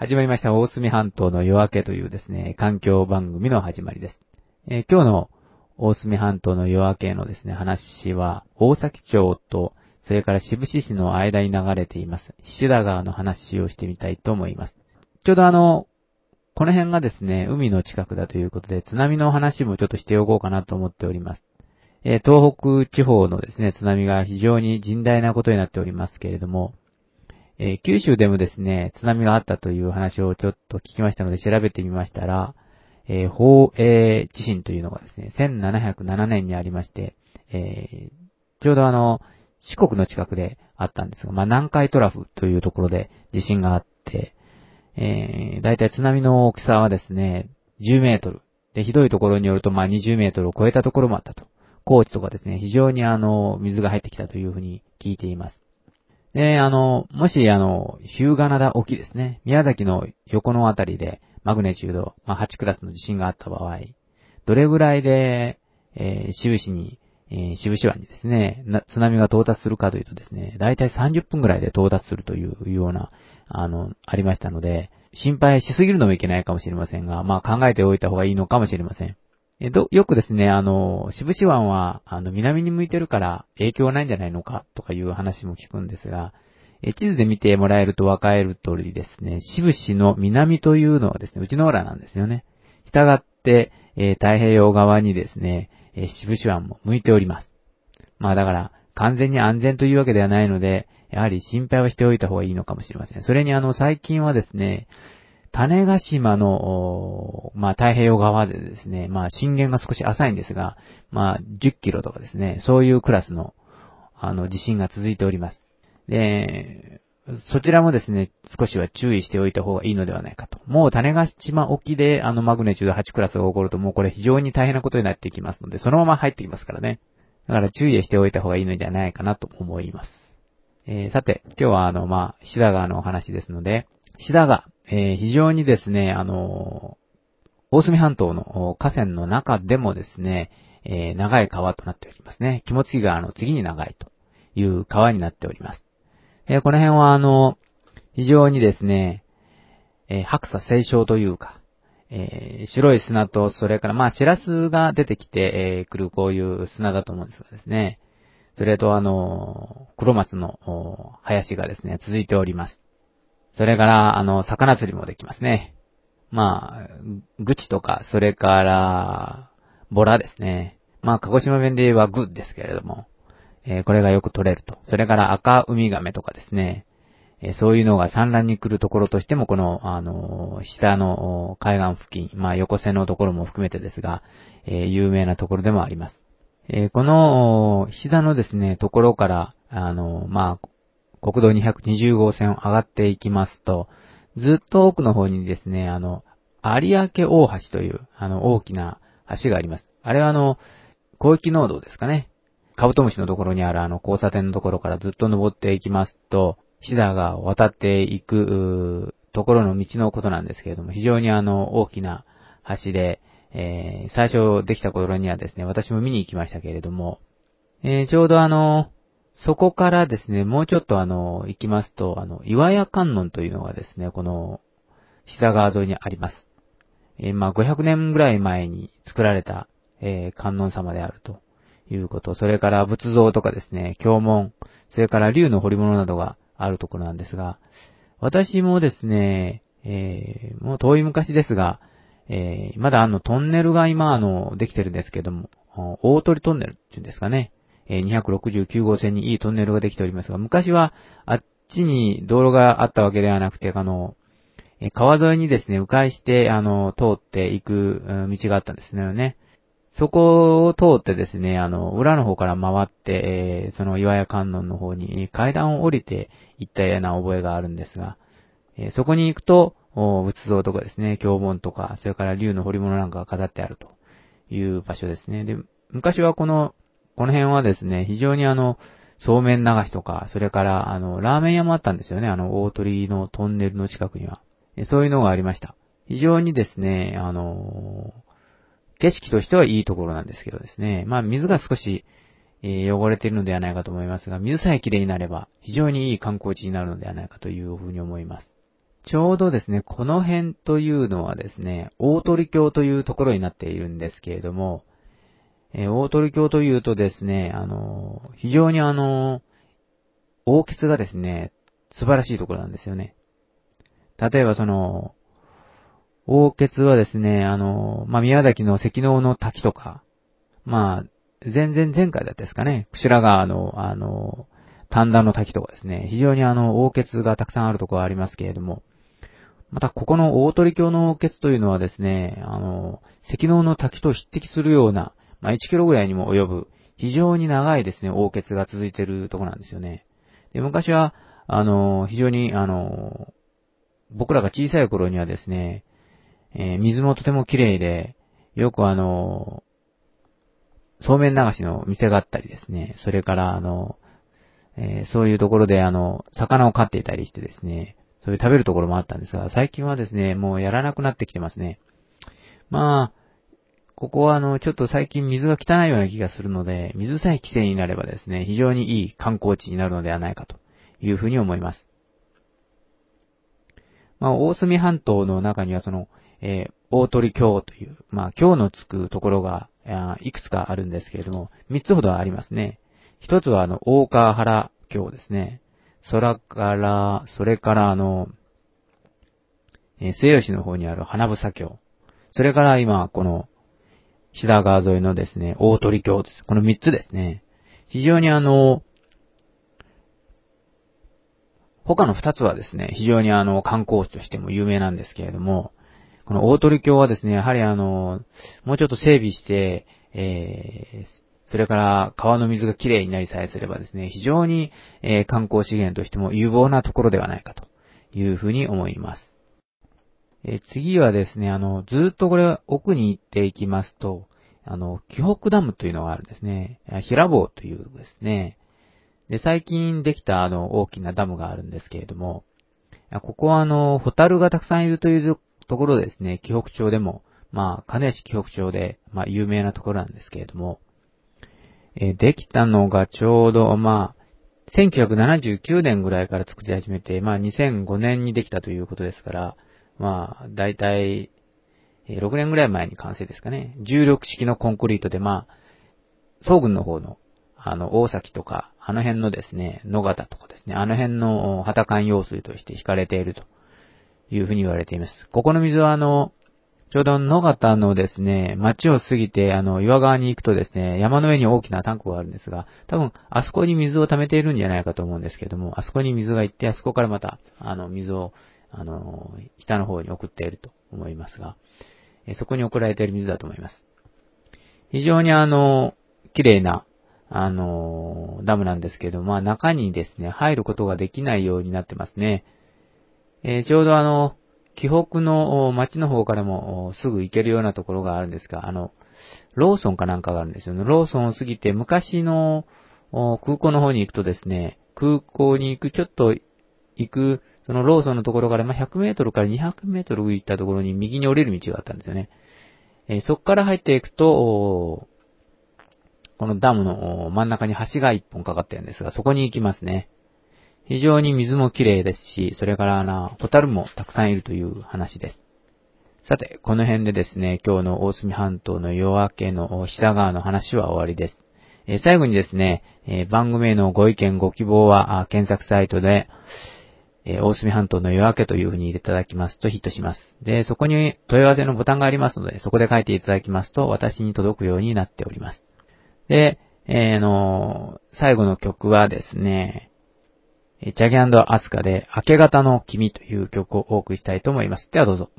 始まりました大隅半島の夜明けというですね、環境番組の始まりです。えー、今日の大隅半島の夜明けのですね、話は、大崎町と、それから渋市市の間に流れています、菱田川の話をしてみたいと思います。ちょうどあの、この辺がですね、海の近くだということで、津波の話もちょっとしておこうかなと思っております。えー、東北地方のですね、津波が非常に甚大なことになっておりますけれども、えー、九州でもですね、津波があったという話をちょっと聞きましたので調べてみましたら、えー、宝永地震というのがですね、1707年にありまして、えー、ちょうどあの、四国の近くであったんですが、まあ、南海トラフというところで地震があって、えー、だいたい津波の大きさはですね、10メートル。で、ひどいところによると、まあ、20メートルを超えたところもあったと。高知とかですね、非常にあの、水が入ってきたというふうに聞いています。で、あの、もし、あの、ヒューガナダ沖ですね。宮崎の横のあたりで、マグネチュード、まあ、8クラスの地震があった場合、どれぐらいで、えー、渋市に、えー、渋市湾にですね、津波が到達するかというとですね、だいたい30分ぐらいで到達するというような、あの、ありましたので、心配しすぎるのもいけないかもしれませんが、まあ考えておいた方がいいのかもしれません。えど、よくですね、あの、渋市湾は、あの、南に向いてるから影響はないんじゃないのか、とかいう話も聞くんですが、え地図で見てもらえるとわかる通りですね、渋市の南というのはですね、内の浦なんですよね。従って、えー、太平洋側にですね、えー、渋市湾も向いております。まあだから、完全に安全というわけではないので、やはり心配はしておいた方がいいのかもしれません。それにあの、最近はですね、種ヶ島の、まあ、太平洋側でですね、まあ、震源が少し浅いんですが、まあ、10キロとかですね、そういうクラスの、あの、地震が続いております。で、そちらもですね、少しは注意しておいた方がいいのではないかと。もう種ヶ島沖であのマグネチュード8クラスが起こるともうこれ非常に大変なことになってきますので、そのまま入ってきますからね。だから注意しておいた方がいいのではないかなと思います。えー、さて、今日はあの、まあ、シダ川のお話ですので、シダ川、えー、非常にですね、あの大隅半島の河川の中でもですね、えー、長い川となっておりますね。肝付川の次に長いという川になっております。えー、この辺はあの、非常にですね、えー、白砂清少というか、え、白い砂と、それからまあ、シラスが出てきて、え、くるこういう砂だと思うんですがですね、それとあの、黒松の林がですね、続いております。それから、あの、魚釣りもできますね。まあ、ぐちとか、それから、ボラですね。まあ、鹿児島弁で言えばグですけれども、えー、これがよく取れると。それから赤ウミガメとかですね。えー、そういうのが産卵に来るところとしても、この、あのー、下の海岸付近、まあ横線のところも含めてですが、え有名なところでもあります。えこの、膝のですね、ところから、あのまあ、国道220号線を上がっていきますと、ずっと奥の方にですね、あの、有明大橋という、あの、大きな橋があります。あれはあの、広域農道ですかね。カブトムシのところにあるあの交差点のところからずっと登っていきますと、シダが渡っていく、ところの道のことなんですけれども、非常にあの、大きな橋で、えー、最初できた頃にはですね、私も見に行きましたけれども、えー、ちょうどあの、そこからですね、もうちょっとあの、行きますと、あの、岩屋観音というのがですね、この、シダ川沿いにあります。えー、まあ、500年ぐらい前に作られた、えー、観音様であると。いうこと、それから仏像とかですね、経文、それから竜の彫り物などがあるところなんですが、私もですね、えー、もう遠い昔ですが、えー、まだあのトンネルが今あの、できてるんですけども、大鳥トンネルっていうんですかね、え、269号線にいいトンネルができておりますが、昔はあっちに道路があったわけではなくて、あの、川沿いにですね、迂回して、あの、通っていく道があったんですね。そこを通ってですね、あの、裏の方から回って、えー、その岩屋観音の方に階段を降りて行ったような覚えがあるんですが、えー、そこに行くと、仏像とかですね、経本とか、それから竜の彫り物なんかが飾ってあるという場所ですね。で、昔はこの、この辺はですね、非常にあの、そうめん流しとか、それから、あの、ラーメン屋もあったんですよね、あの、大鳥居のトンネルの近くには。そういうのがありました。非常にですね、あの景色としてはいいところなんですけどですね。まあ水が少し、えー、汚れているのではないかと思いますが、水さえ綺麗になれば非常にいい観光地になるのではないかというふうに思います。ちょうどですね、この辺というのはですね、大鳥橋というところになっているんですけれども、えー、大鳥橋というとですね、あのー、非常にあのー、大穴がですね、素晴らしいところなんですよね。例えばその、大穴はですね、あの、まあ、宮崎の関能の滝とか、まあ、全然前回だったですかね、串良川の、あの、丹田の滝とかですね、非常にあの、大穴がたくさんあるところはありますけれども、また、ここの大鳥橋の大穴というのはですね、あの、関能の滝と匹敵するような、まあ、1キロぐらいにも及ぶ、非常に長いですね、大穴が続いているとこなんですよね。で、昔は、あの、非常に、あの、僕らが小さい頃にはですね、えー、水もとても綺麗で、よくあの、そうめん流しの店があったりですね、それからあの、えー、そういうところであの、魚を飼っていたりしてですね、そういう食べるところもあったんですが、最近はですね、もうやらなくなってきてますね。まあ、ここはあの、ちょっと最近水が汚いような気がするので、水さえ規制になればですね、非常にいい観光地になるのではないかというふうに思います。まあ、大隅半島の中にはその、えー、大鳥京という、まあ、京のつくところが、いくつかあるんですけれども、三つほどありますね。一つはあの、大川原京ですね。それから、それからあの、えー、末吉の方にある花房京。それから今、この、志田川沿いのですね、大鳥京です。この三つですね。非常にあの、他の二つはですね、非常にあの、観光地としても有名なんですけれども、この大鳥橋はですね、やはりあの、もうちょっと整備して、えー、それから川の水がきれいになりさえすればですね、非常に、えー、観光資源としても有望なところではないかというふうに思います。えー、次はですね、あの、ずっとこれ奥に行っていきますと、あの、紀北ダムというのがあるんですね。平坊というですね、で、最近できたあの、大きなダムがあるんですけれども、ここはあの、ホタルがたくさんいるというところですね、紀北町でも、まあ、金石紀北町で、まあ、有名なところなんですけれども、えできたのがちょうど、まあ、1979年ぐらいから作り始めて、まあ、2005年にできたということですから、まあ、だいたい、6年ぐらい前に完成ですかね。重力式のコンクリートで、まあ、総軍の方のあの、大崎とか、あの辺のですね、野方とかですね、あの辺の旗艦用水として引かれているというふうに言われています。ここの水はあの、ちょうど野方のですね、町を過ぎて、あの、岩川に行くとですね、山の上に大きなタンクがあるんですが、多分、あそこに水を溜めているんじゃないかと思うんですけども、あそこに水が行って、あそこからまた、あの、水を、あの、下の方に送っていると思いますが、えそこに送られている水だと思います。非常にあの、綺麗なあの、ダムなんですけど、まあ中にですね、入ることができないようになってますね。えー、ちょうどあの、紀北の町の方からもすぐ行けるようなところがあるんですが、あの、ローソンかなんかがあるんですよね。ローソンを過ぎて昔の空港の方に行くとですね、空港に行く、ちょっと行く、そのローソンのところから、ま、100メートルから200メートル行ったところに右に降りる道があったんですよね。え、そこから入っていくと、このダムの真ん中に橋が一本かかってるんですが、そこに行きますね。非常に水も綺麗ですし、それからあの、ホタルもたくさんいるという話です。さて、この辺でですね、今日の大隅半島の夜明けの久川の話は終わりです。え、最後にですね、え、番組へのご意見ご希望は、検索サイトで、えー、大隅半島の夜明けという風に入れていただきますとヒットします。で、そこに問い合わせのボタンがありますので、そこで書いていただきますと私に届くようになっております。で、えー、の、最後の曲はですね、ジャギアスカで明け方の君という曲をお送りしたいと思います。ではどうぞ。